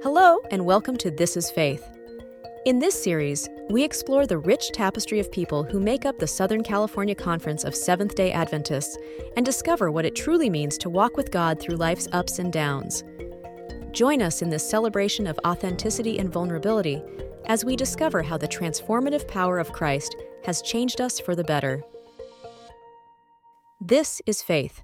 Hello, and welcome to This is Faith. In this series, we explore the rich tapestry of people who make up the Southern California Conference of Seventh day Adventists and discover what it truly means to walk with God through life's ups and downs. Join us in this celebration of authenticity and vulnerability as we discover how the transformative power of Christ has changed us for the better. This is Faith,